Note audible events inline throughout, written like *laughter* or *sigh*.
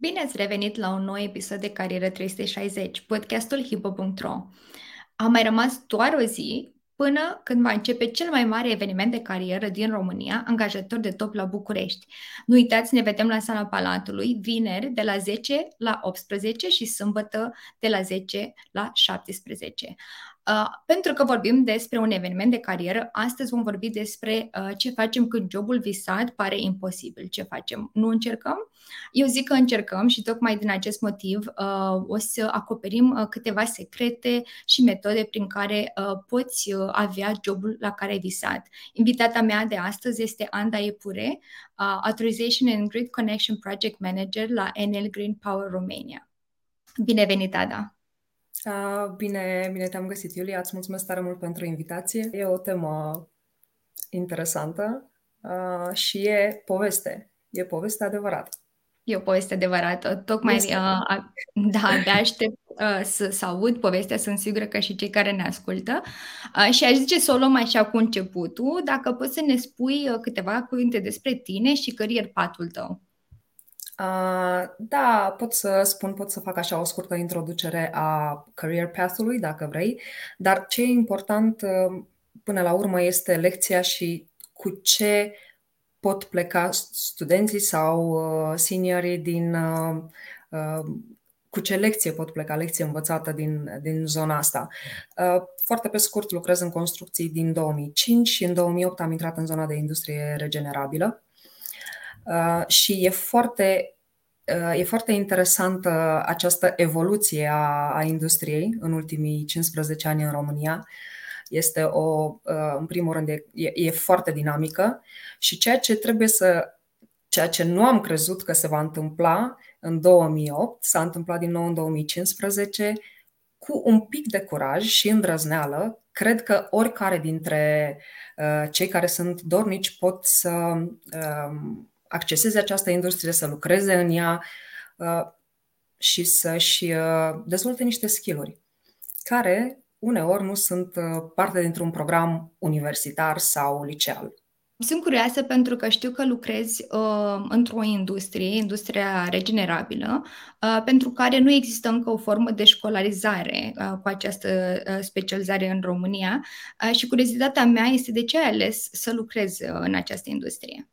Bine ați revenit la un nou episod de Carieră 360, podcastul hipo.ro. A mai rămas doar o zi până când va începe cel mai mare eveniment de carieră din România, angajator de top la București. Nu uitați, ne vedem la sala Palatului, vineri de la 10 la 18 și sâmbătă de la 10 la 17. Uh, pentru că vorbim despre un eveniment de carieră, astăzi vom vorbi despre uh, ce facem când jobul visat pare imposibil. Ce facem? Nu încercăm? Eu zic că încercăm și tocmai din acest motiv uh, o să acoperim uh, câteva secrete și metode prin care uh, poți uh, avea jobul la care ai visat. Invitata mea de astăzi este Anda Epure, uh, Authorization and Grid Connection Project Manager la Enel Green Power Romania. Bine venit, Ada! Bine, bine te-am găsit, Iulia. Îți mulțumesc tare mult pentru invitație. E o temă interesantă și e poveste. E poveste adevărată. E o poveste adevărată. Tocmai este. uh, da, de aștept uh, să, să aud povestea, sunt sigură că și cei care ne ascultă. Uh, și aș zice să o luăm așa cu începutul, dacă poți să ne spui uh, câteva cuvinte despre tine și carier patul tău. Uh, da, pot să spun, pot să fac așa o scurtă introducere a career path-ului, dacă vrei, dar ce e important uh, până la urmă este lecția și cu ce pot pleca studenții sau uh, seniorii din uh, uh, cu ce lecție pot pleca, lecție învățată din, din zona asta. Uh, foarte pe scurt, lucrez în construcții din 2005 și în 2008 am intrat în zona de industrie regenerabilă. Uh, și e foarte, uh, e foarte interesantă această evoluție a, a industriei în ultimii 15 ani în România. Este o, uh, în primul rând, e, e foarte dinamică și ceea ce trebuie să, ceea ce nu am crezut că se va întâmpla în 2008, s-a întâmplat din nou în 2015, cu un pic de curaj și îndrăzneală, cred că oricare dintre uh, cei care sunt dornici pot să uh, acceseze această industrie, să lucreze în ea uh, și să-și uh, dezvolte niște skill-uri care uneori nu sunt uh, parte dintr-un program universitar sau liceal. Sunt curioasă pentru că știu că lucrezi uh, într-o industrie, industria regenerabilă, uh, pentru care nu există încă o formă de școlarizare uh, cu această uh, specializare în România uh, și curiozitatea mea este de ce ai ales să lucrezi uh, în această industrie.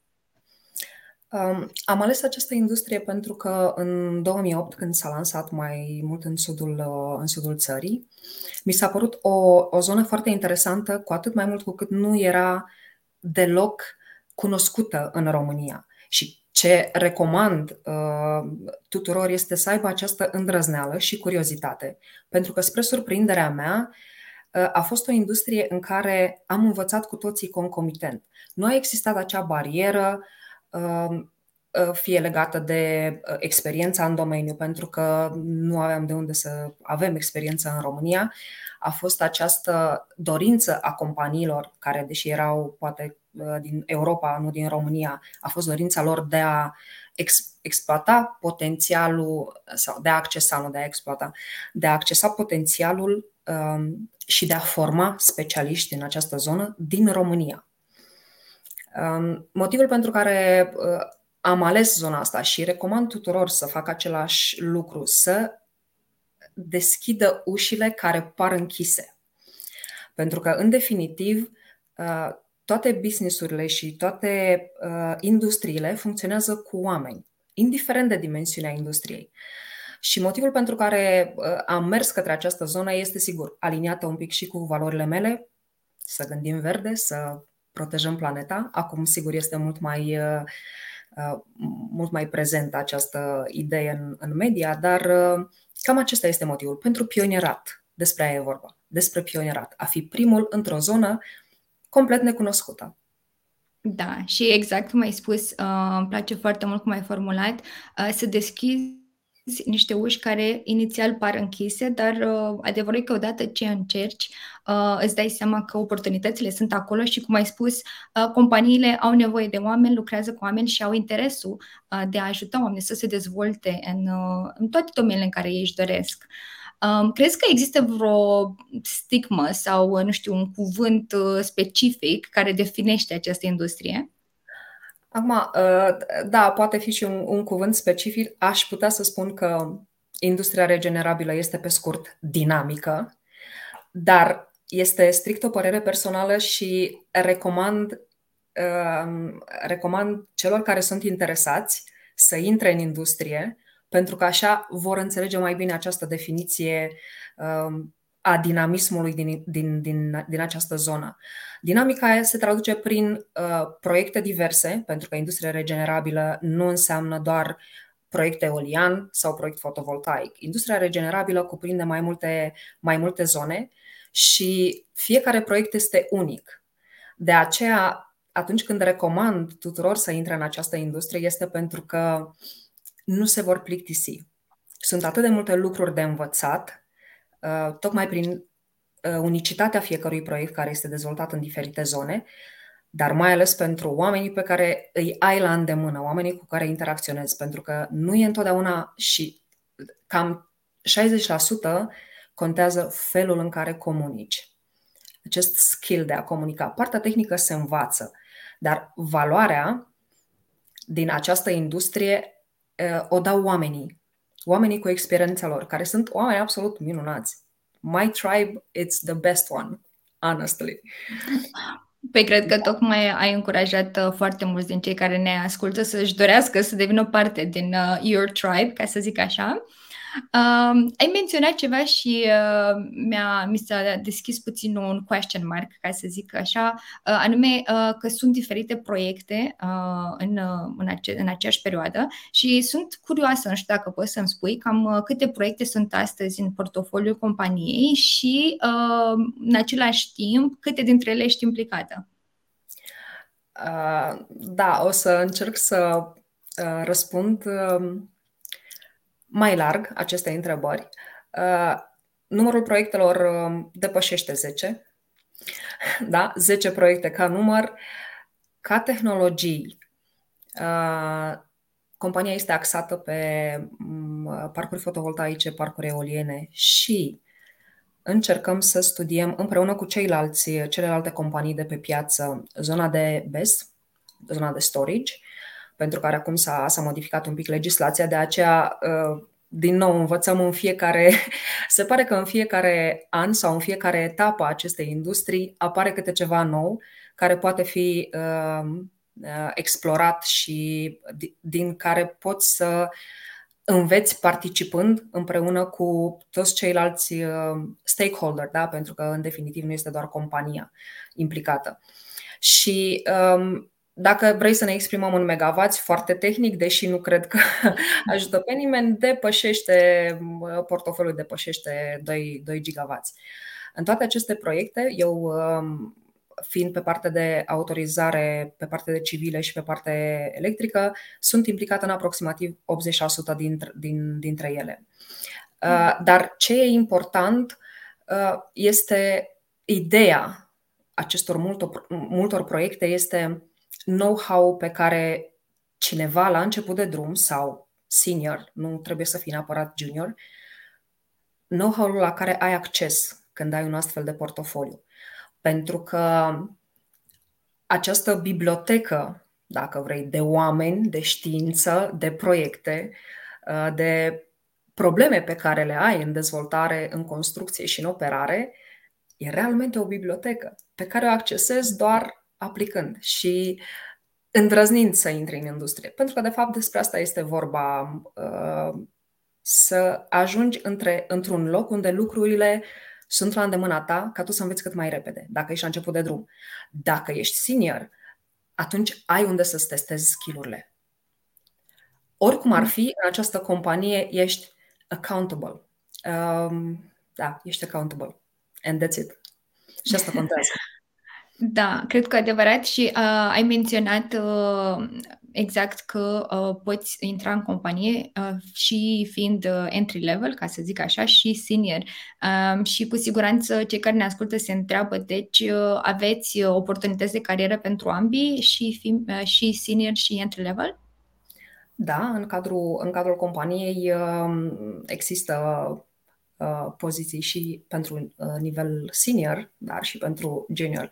Um, am ales această industrie pentru că în 2008, când s-a lansat mai mult în sudul, uh, în sudul țării, mi s-a părut o, o zonă foarte interesantă, cu atât mai mult cu cât nu era deloc cunoscută în România. Și ce recomand uh, tuturor este să aibă această îndrăzneală și curiozitate, pentru că, spre surprinderea mea, uh, a fost o industrie în care am învățat cu toții concomitent. Nu a existat acea barieră Um, uh, fie legată de uh, experiența în domeniu, pentru că nu aveam de unde să avem experiență în România, a fost această dorință a companiilor, care, deși erau poate uh, din Europa, nu din România, a fost dorința lor de a exploata potențialul sau de a accesa, nu de a exploata, de a accesa potențialul um, și de a forma specialiști în această zonă din România. Motivul pentru care uh, am ales zona asta și recomand tuturor să facă același lucru, să deschidă ușile care par închise. Pentru că, în definitiv, uh, toate businessurile și toate uh, industriile funcționează cu oameni, indiferent de dimensiunea industriei. Și motivul pentru care am mers către această zonă este, sigur, aliniată un pic și cu valorile mele, să gândim verde, să protejăm planeta. Acum, sigur, este mult mai, uh, uh, mult mai prezentă această idee în, în media, dar uh, cam acesta este motivul. Pentru pionierat, despre aia e vorba, despre pionierat, a fi primul într-o zonă complet necunoscută. Da, și exact cum ai spus, uh, îmi place foarte mult cum ai formulat, uh, să deschizi niște uși care inițial par închise, dar uh, adevărul e că odată ce încerci, uh, îți dai seama că oportunitățile sunt acolo și, cum ai spus, uh, companiile au nevoie de oameni, lucrează cu oameni și au interesul uh, de a ajuta oamenii să se dezvolte în, uh, în toate domeniile în care ei își doresc. Um, crezi că există vreo stigmă sau, nu știu, un cuvânt uh, specific care definește această industrie? Acum, uh, da, poate fi și un, un cuvânt specific. Aș putea să spun că industria regenerabilă este pe scurt dinamică, dar este strict o părere personală și recomand, uh, recomand celor care sunt interesați să intre în industrie, pentru că așa vor înțelege mai bine această definiție uh, a dinamismului din, din, din, din această zonă. Dinamica aia se traduce prin uh, proiecte diverse, pentru că industria regenerabilă nu înseamnă doar proiect eolian sau proiect fotovoltaic. Industria regenerabilă cuprinde mai multe, mai multe zone și fiecare proiect este unic. De aceea, atunci când recomand tuturor să intre în această industrie, este pentru că nu se vor plictisi. Sunt atât de multe lucruri de învățat, uh, tocmai prin uh, unicitatea fiecărui proiect care este dezvoltat în diferite zone, dar mai ales pentru oamenii pe care îi ai la îndemână, oamenii cu care interacționezi, pentru că nu e întotdeauna și cam 60% contează felul în care comunici. Acest skill de a comunica. Partea tehnică se învață, dar valoarea din această industrie o dau oamenii. Oamenii cu experiența lor, care sunt oameni absolut minunați. My tribe, it's the best one, honestly. Păi cred că tocmai ai încurajat uh, foarte mulți din cei care ne ascultă să-și dorească să devină parte din uh, your tribe, ca să zic așa. Uh, ai menționat ceva și uh, mi-a, mi s-a deschis puțin un question mark, ca să zic așa, uh, anume uh, că sunt diferite proiecte uh, în, uh, în, ace- în aceeași perioadă și sunt curioasă, nu știu dacă poți să-mi spui cam uh, câte proiecte sunt astăzi în portofoliul companiei și uh, în același timp câte dintre ele ești implicată. Uh, da, o să încerc să uh, răspund uh, mai larg aceste întrebări. Uh, numărul proiectelor um, depășește 10. *laughs* Da? 10 proiecte ca număr. Ca tehnologii, uh, compania este axată pe mm, parcuri fotovoltaice, parcuri eoliene și încercăm să studiem împreună cu ceilalți, celelalte companii de pe piață zona de BES, zona de storage, pentru care acum s-a, s-a modificat un pic legislația, de aceea, uh, din nou, învățăm în fiecare, *laughs* se pare că în fiecare an sau în fiecare etapă a acestei industrii apare câte ceva nou care poate fi uh, uh, explorat și din care poți să înveți participând împreună cu toți ceilalți stakeholder, da? pentru că în definitiv nu este doar compania implicată. Și um, dacă vrei să ne exprimăm în megavați foarte tehnic, deși nu cred că *laughs* ajută pe nimeni, depășește, portofoliul depășește 2, 2 gigavați. În toate aceste proiecte, eu um, fiind pe partea de autorizare, pe partea de civile și pe partea electrică, sunt implicată în aproximativ 80% dintre, din, dintre ele. Uh, dar ce e important uh, este ideea acestor multor, multor proiecte este know-how pe care cineva la început de drum sau senior, nu trebuie să fii neapărat junior, know-how-ul la care ai acces când ai un astfel de portofoliu. Pentru că această bibliotecă, dacă vrei, de oameni, de știință, de proiecte, uh, de probleme pe care le ai în dezvoltare, în construcție și în operare, e realmente o bibliotecă pe care o accesezi doar aplicând și îndrăznind să intri în industrie. Pentru că, de fapt, despre asta este vorba. Uh, să ajungi între, într-un loc unde lucrurile sunt la îndemâna ta ca tu să înveți cât mai repede, dacă ești la început de drum. Dacă ești senior, atunci ai unde să-ți testezi skillurile. Oricum ar fi, în această companie ești accountable. Um, da, ești accountable. And that's it. Și asta contează. *laughs* Da, cred că adevărat și uh, ai menționat uh, exact că uh, poți intra în companie uh, și fiind uh, entry level, ca să zic așa, și senior. Uh, și cu siguranță cei care ne ascultă se întreabă, deci uh, aveți oportunități de carieră pentru ambii și, fi, uh, și senior și entry level? Da, în cadrul, în cadrul companiei uh, există Uh, poziții și pentru uh, nivel senior, dar și pentru junior.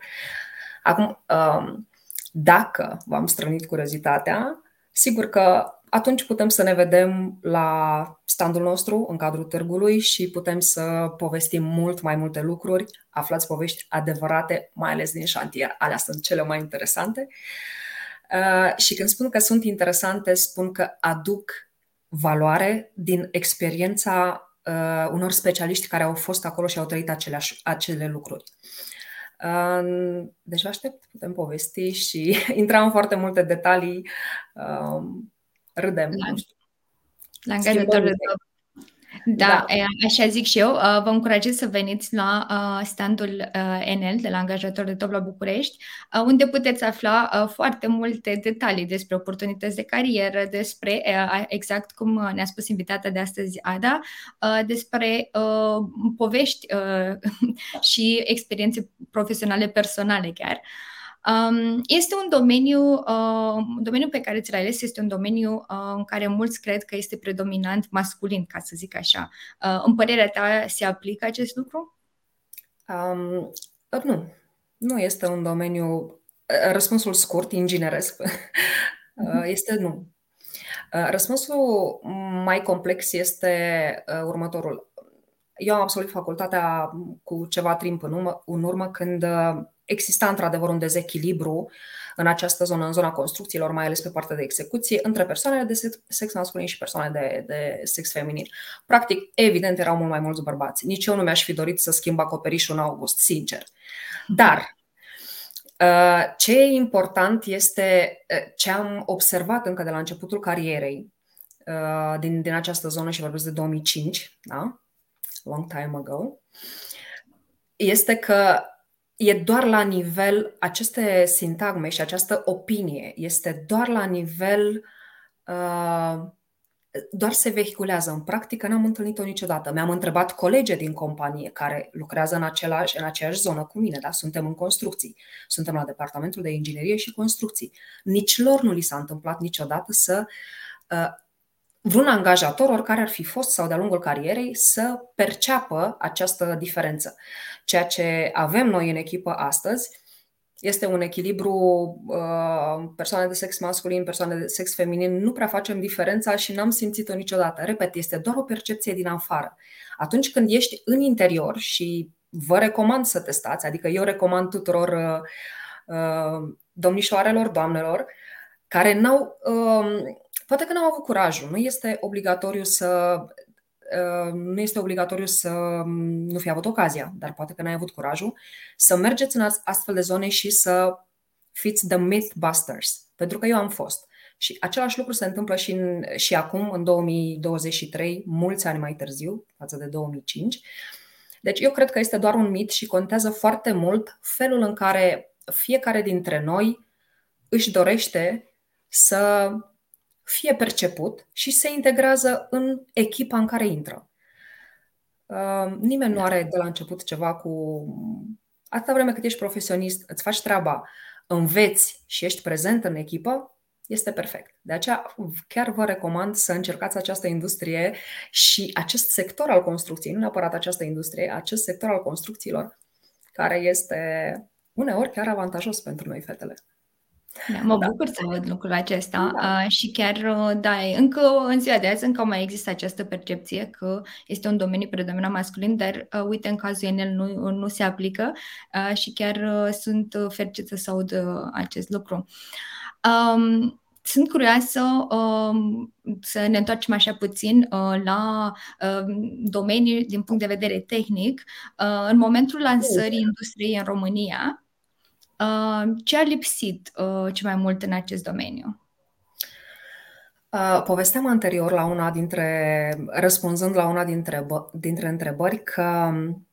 Acum, um, dacă v-am strănit curiozitatea, sigur că atunci putem să ne vedem la standul nostru în cadrul târgului și putem să povestim mult mai multe lucruri, aflați povești adevărate, mai ales din șantier. Alea sunt cele mai interesante. Uh, și când spun că sunt interesante, spun că aduc valoare din experiența uh, unor specialiști care au fost acolo și au trăit aceleași, acele lucruri. Uh, deci vă aștept, putem povesti și *laughs* intra în foarte multe detalii. Uh, râdem. La, la angajatorul tău da, da, așa zic și eu. Uh, vă încurajez să veniți la uh, standul uh, Enel de la angajator de top la București, unde puteți afla foarte multe detalii despre oportunități de carieră, despre, exact cum ne-a spus invitata de astăzi, Ada, despre povești *laughs* și experiențe profesionale personale chiar. Um, este un domeniu, uh, domeniul pe care ți l-ai ales este un domeniu uh, în care mulți cred că este predominant masculin, ca să zic așa. Uh, în părerea ta se aplică acest lucru? Um, nu. Nu este un domeniu. Uh, răspunsul scurt, ingineresc, *laughs* uh, este nu. Uh, răspunsul mai complex este următorul. Eu am absolvit facultatea cu ceva timp în urmă, în urmă când exista într-adevăr un dezechilibru în această zonă, în zona construcțiilor, mai ales pe partea de execuție, între persoanele de sex masculin și persoane de, de sex feminin. Practic, evident, erau mult mai mulți bărbați. Nici eu nu mi-aș fi dorit să schimb acoperișul în august, sincer. Dar uh, ce e important este uh, ce am observat încă de la începutul carierei uh, din, din această zonă și vorbesc de 2005, da? Long time ago, este că e doar la nivel, aceste sintagme și această opinie este doar la nivel, uh, doar se vehiculează. În practică n-am întâlnit-o niciodată. Mi-am întrebat colegi din companie care lucrează în, același, în aceeași zonă cu mine, da? suntem în construcții, suntem la departamentul de inginerie și construcții. Nici lor nu li s-a întâmplat niciodată să uh, vreun angajator, oricare ar fi fost sau de-a lungul carierei, să perceapă această diferență. Ceea ce avem noi în echipă astăzi este un echilibru uh, persoane de sex masculin, persoane de sex feminin, nu prea facem diferența și n-am simțit-o niciodată. Repet, este doar o percepție din afară. Atunci când ești în interior și vă recomand să testați, adică eu recomand tuturor uh, uh, domnișoarelor, doamnelor, care n-au uh, Poate că n-au avut curajul. Nu este obligatoriu să uh, nu este obligatoriu să um, nu fi avut ocazia, dar poate că n-ai avut curajul să mergeți în astfel de zone și să fiți the mythbusters. Pentru că eu am fost. Și același lucru se întâmplă și, în, și acum, în 2023, mulți ani mai târziu, față de 2005. Deci eu cred că este doar un mit și contează foarte mult felul în care fiecare dintre noi își dorește să fie perceput și se integrează în echipa în care intră. Uh, nimeni nu are de la început ceva cu. Atâta vreme cât ești profesionist, îți faci treaba, înveți și ești prezent în echipă, este perfect. De aceea chiar vă recomand să încercați această industrie și acest sector al construcției, nu neapărat această industrie, acest sector al construcțiilor, care este uneori chiar avantajos pentru noi fetele. Da, mă da. bucur să văd lucrul acesta da. uh, și chiar, uh, da, încă în ziua de azi încă mai există această percepție că este un domeniu predominant masculin, dar uh, uite, în cazul Enel nu, nu se aplică uh, și chiar uh, sunt fericită să aud uh, acest lucru. Um, sunt curioasă um, să ne întoarcem așa puțin uh, la uh, domenii din punct de vedere tehnic. Uh, în momentul lansării industriei în România, Uh, ce a lipsit uh, ce mai mult în acest domeniu? Uh, povesteam anterior la una dintre, răspunzând la una dintre, dintre întrebări, că um,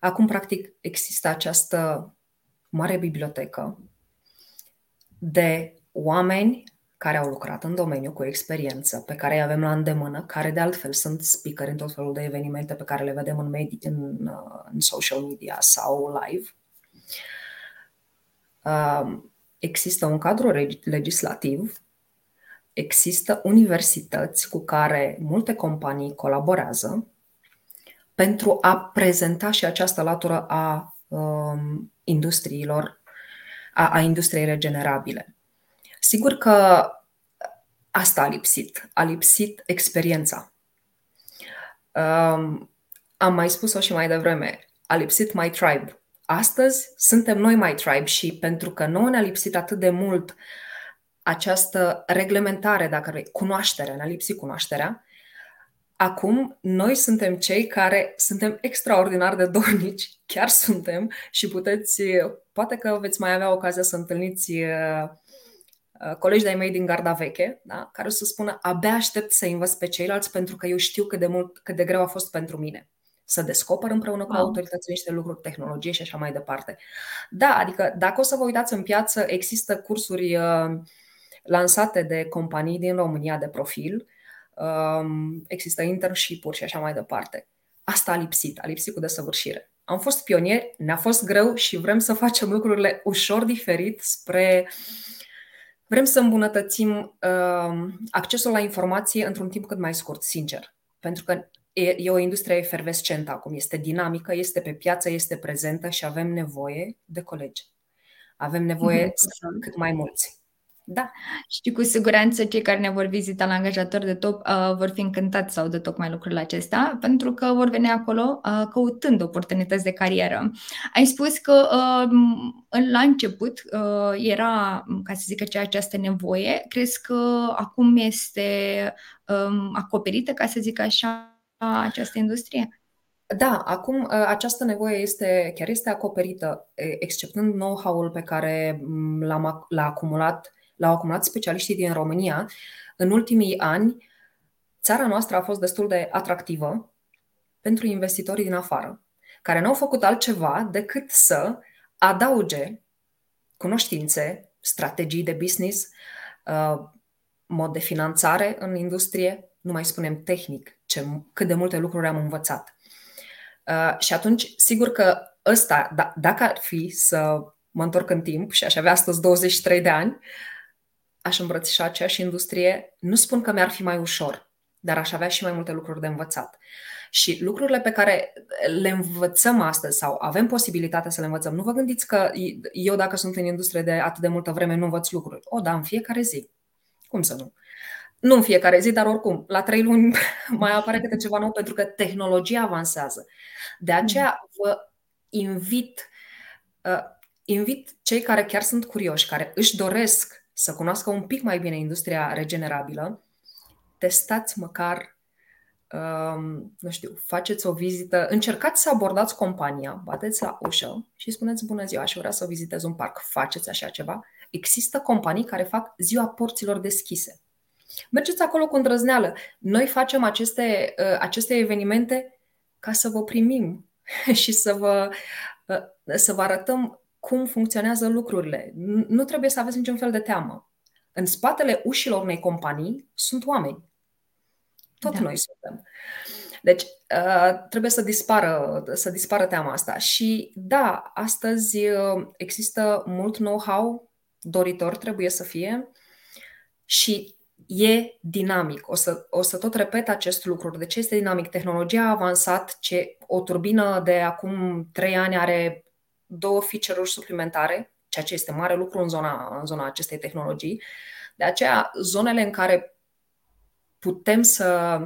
acum practic există această mare bibliotecă de oameni care au lucrat în domeniu cu experiență, pe care îi avem la îndemână, care de altfel sunt speaker în tot felul de evenimente pe care le vedem în, medi- în, în social media sau live. Există un cadru legislativ, există universități cu care multe companii colaborează pentru a prezenta și această latură a um, industriilor, a, a industriei regenerabile. Sigur că asta a lipsit. A lipsit experiența. Um, am mai spus-o și mai devreme. A lipsit My Tribe. Astăzi suntem noi My Tribe și pentru că nouă ne-a lipsit atât de mult această reglementare, dacă vrei, cunoaștere, ne-a lipsit cunoașterea, Acum, noi suntem cei care suntem extraordinar de dornici, *laughs* chiar suntem și puteți, poate că veți mai avea ocazia să întâlniți uh, uh, colegi de-ai mei din garda veche, da? care o să spună abia aștept să învăț pe ceilalți pentru că eu știu cât de, mult, cât de greu a fost pentru mine să descoper împreună cu wow. autoritățile niște lucruri, tehnologie și așa mai departe. Da, adică dacă o să vă uitați în piață, există cursuri uh, lansate de companii din România de profil, um, există internship-uri și așa mai departe. Asta a lipsit, a lipsit cu desăvârșire. Am fost pionieri, ne-a fost greu și vrem să facem lucrurile ușor diferit spre. Vrem să îmbunătățim uh, accesul la informație într-un timp cât mai scurt, sincer. Pentru că e, e o industrie efervescentă acum, este dinamică, este pe piață, este prezentă și avem nevoie de colegi. Avem nevoie mm-hmm. să cât mai mulți. Da. Și cu siguranță cei care ne vor vizita la angajator de top uh, vor fi încântați sau de tocmai lucrurile acestea, pentru că vor veni acolo uh, căutând oportunități de carieră. Ai spus că uh, la început uh, era, ca să zic așa, această nevoie. Crezi că acum este um, acoperită, ca să zic așa, această industrie? Da, acum uh, această nevoie este, chiar este acoperită, exceptând know-how-ul pe care mm, l-am, l-a acumulat l-au acumulat specialiștii din România, în ultimii ani, țara noastră a fost destul de atractivă pentru investitorii din afară, care nu au făcut altceva decât să adauge cunoștințe, strategii de business, uh, mod de finanțare în industrie, nu mai spunem tehnic, ce, cât de multe lucruri am învățat. Uh, și atunci, sigur că ăsta, d- dacă ar fi să mă întorc în timp și aș avea astăzi 23 de ani, aș îmbrățișa aceeași industrie, nu spun că mi-ar fi mai ușor, dar aș avea și mai multe lucruri de învățat. Și lucrurile pe care le învățăm astăzi sau avem posibilitatea să le învățăm, nu vă gândiți că eu dacă sunt în industrie de atât de multă vreme nu învăț lucruri. O, da, în fiecare zi. Cum să nu? Nu în fiecare zi, dar oricum, la trei luni *laughs* mai apare câte ceva nou pentru că tehnologia avansează. De aceea vă invit, uh, invit cei care chiar sunt curioși, care își doresc să cunoască un pic mai bine industria regenerabilă, testați măcar, um, nu știu, faceți o vizită, încercați să abordați compania, bateți la ușă și spuneți bună ziua, aș vrea să vizitez un parc, faceți așa ceva. Există companii care fac ziua porților deschise. Mergeți acolo cu îndrăzneală. Noi facem aceste, uh, aceste evenimente ca să vă primim *laughs* și să vă, uh, să vă arătăm cum funcționează lucrurile. Nu trebuie să aveți niciun fel de teamă. În spatele ușilor unei companii sunt oameni. Tot da. noi suntem. Deci, uh, trebuie să dispară, să dispară teama asta. Și da, astăzi uh, există mult know-how, doritor trebuie să fie și e dinamic. O să, o să tot repet acest lucru. De ce este dinamic? Tehnologia a avansat, ce o turbină de acum trei ani are două feature-uri suplimentare, ceea ce este mare lucru în zona, în zona acestei tehnologii. De aceea, zonele în care putem să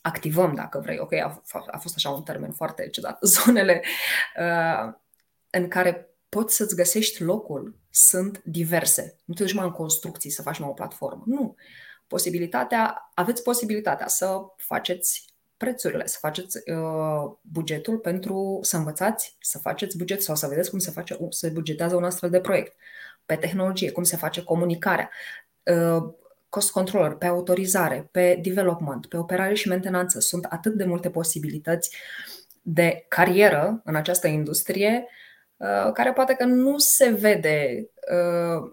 activăm, dacă vrei, ok, a, a fost așa un termen foarte ciudat, *laughs* zonele uh, în care poți să-ți găsești locul sunt diverse. Nu te duci mai în construcții să faci nouă platformă. Nu. Posibilitatea, aveți posibilitatea să faceți prețurile, să faceți uh, bugetul pentru să învățați să faceți buget sau să vedeți cum se face, se bugetează un astfel de proiect. Pe tehnologie, cum se face comunicarea, uh, cost controller, pe autorizare, pe development, pe operare și mentenanță. Sunt atât de multe posibilități de carieră în această industrie uh, care poate că nu se vede Uh,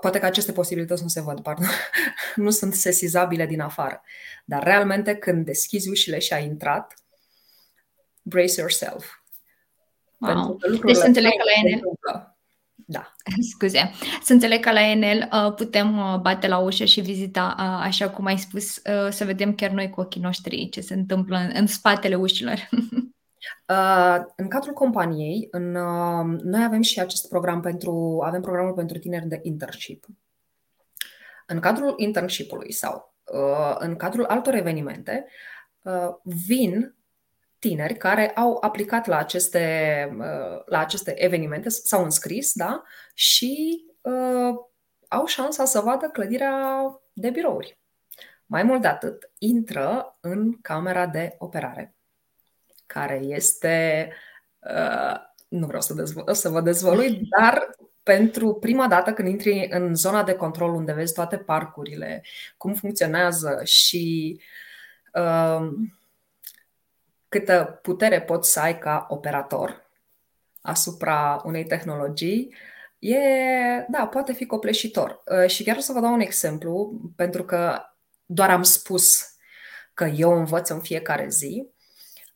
poate că aceste posibilități nu se văd, pardon, *laughs* nu sunt sesizabile din afară. Dar realmente când deschizi ușile și ai intrat, brace yourself. Wow. Deci să *laughs* înțeleg că la Enel... Da. Scuze. Să înțeleg că la Enel uh, putem uh, bate la ușă și vizita, așa cum ai spus, să vedem chiar noi cu ochii noștri ce se întâmplă în spatele ușilor. *laughs* În cadrul companiei, în, noi avem și acest program pentru, avem programul pentru tineri de internship. În cadrul internship-ului sau în cadrul altor evenimente, vin tineri care au aplicat la aceste, la aceste evenimente, s-au înscris, da, și uh, au șansa să vadă clădirea de birouri. Mai mult de atât, intră în camera de operare, care este. Uh, nu vreau să, dezvol- să vă dezvălui, dar pentru prima dată când intri în zona de control unde vezi toate parcurile, cum funcționează și uh, câtă putere poți să ai ca operator asupra unei tehnologii, e, da, poate fi copleșitor. Uh, și chiar o să vă dau un exemplu, pentru că doar am spus că eu învăț în fiecare zi.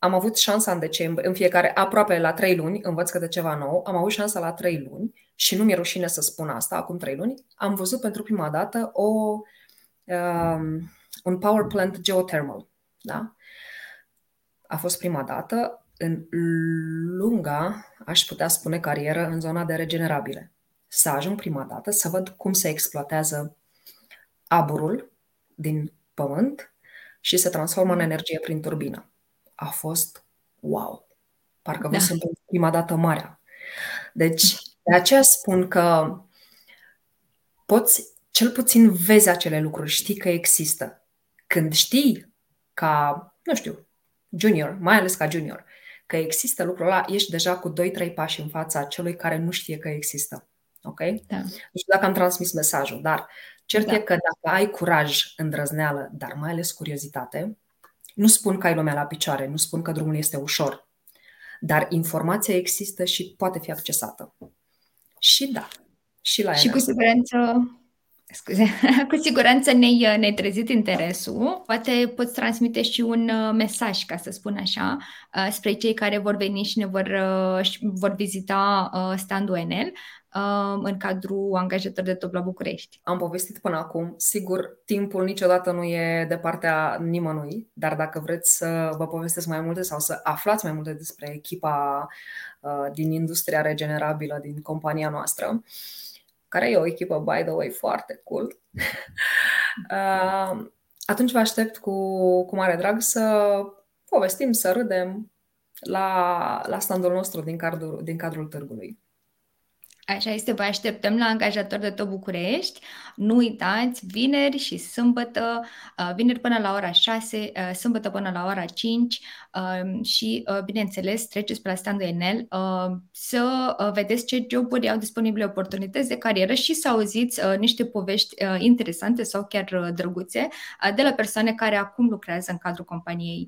Am avut șansa în decembrie, în fiecare, aproape la trei luni, învăț câte ceva nou, am avut șansa la trei luni și nu mi-e rușine să spun asta, acum trei luni, am văzut pentru prima dată o, um, un power plant geothermal. Da? A fost prima dată în lunga, aș putea spune, carieră în zona de regenerabile. Să ajung prima dată să văd cum se exploatează aburul din pământ și se transformă în energie prin turbină. A fost wow! Parcă da. sunt prima dată marea. Deci, de aceea spun că poți, cel puțin vezi acele lucruri, știi că există. Când știi ca, nu știu, junior, mai ales ca junior, că există lucrul ăla, ești deja cu 2-3 pași în fața celui care nu știe că există. Ok? Da. Nu știu dacă am transmis mesajul, dar cert da. e că dacă ai curaj, îndrăzneală, dar mai ales curiozitate, nu spun că ai lumea la picioare, nu spun că drumul este ușor, dar informația există și poate fi accesată. Și da, și la Și cu siguranță Scuze, *laughs* cu siguranță ne-ai, ne trezit interesul. Poate poți transmite și un uh, mesaj, ca să spun așa, uh, spre cei care vor veni și ne vor, uh, vor vizita standul Enel în cadrul angajator de top la București. Am povestit până acum. Sigur, timpul niciodată nu e de partea nimănui, dar dacă vreți să vă povestesc mai multe sau să aflați mai multe despre echipa din industria regenerabilă din compania noastră, care e o echipă, by the way, foarte cool. *laughs* Uh, atunci vă aștept cu, cu mare drag să povestim, să râdem la, la standul nostru din cadrul, din cadrul târgului. Așa este, vă așteptăm la angajator de tot București. Nu uitați, vineri și sâmbătă, uh, vineri până la ora 6, uh, sâmbătă până la ora 5 um, și, uh, bineînțeles, treceți pe la standul Enel să vedeți ce joburi au disponibile oportunități de carieră și să auziți niște povești interesante sau chiar drăguțe de la persoane care acum lucrează în cadrul companiei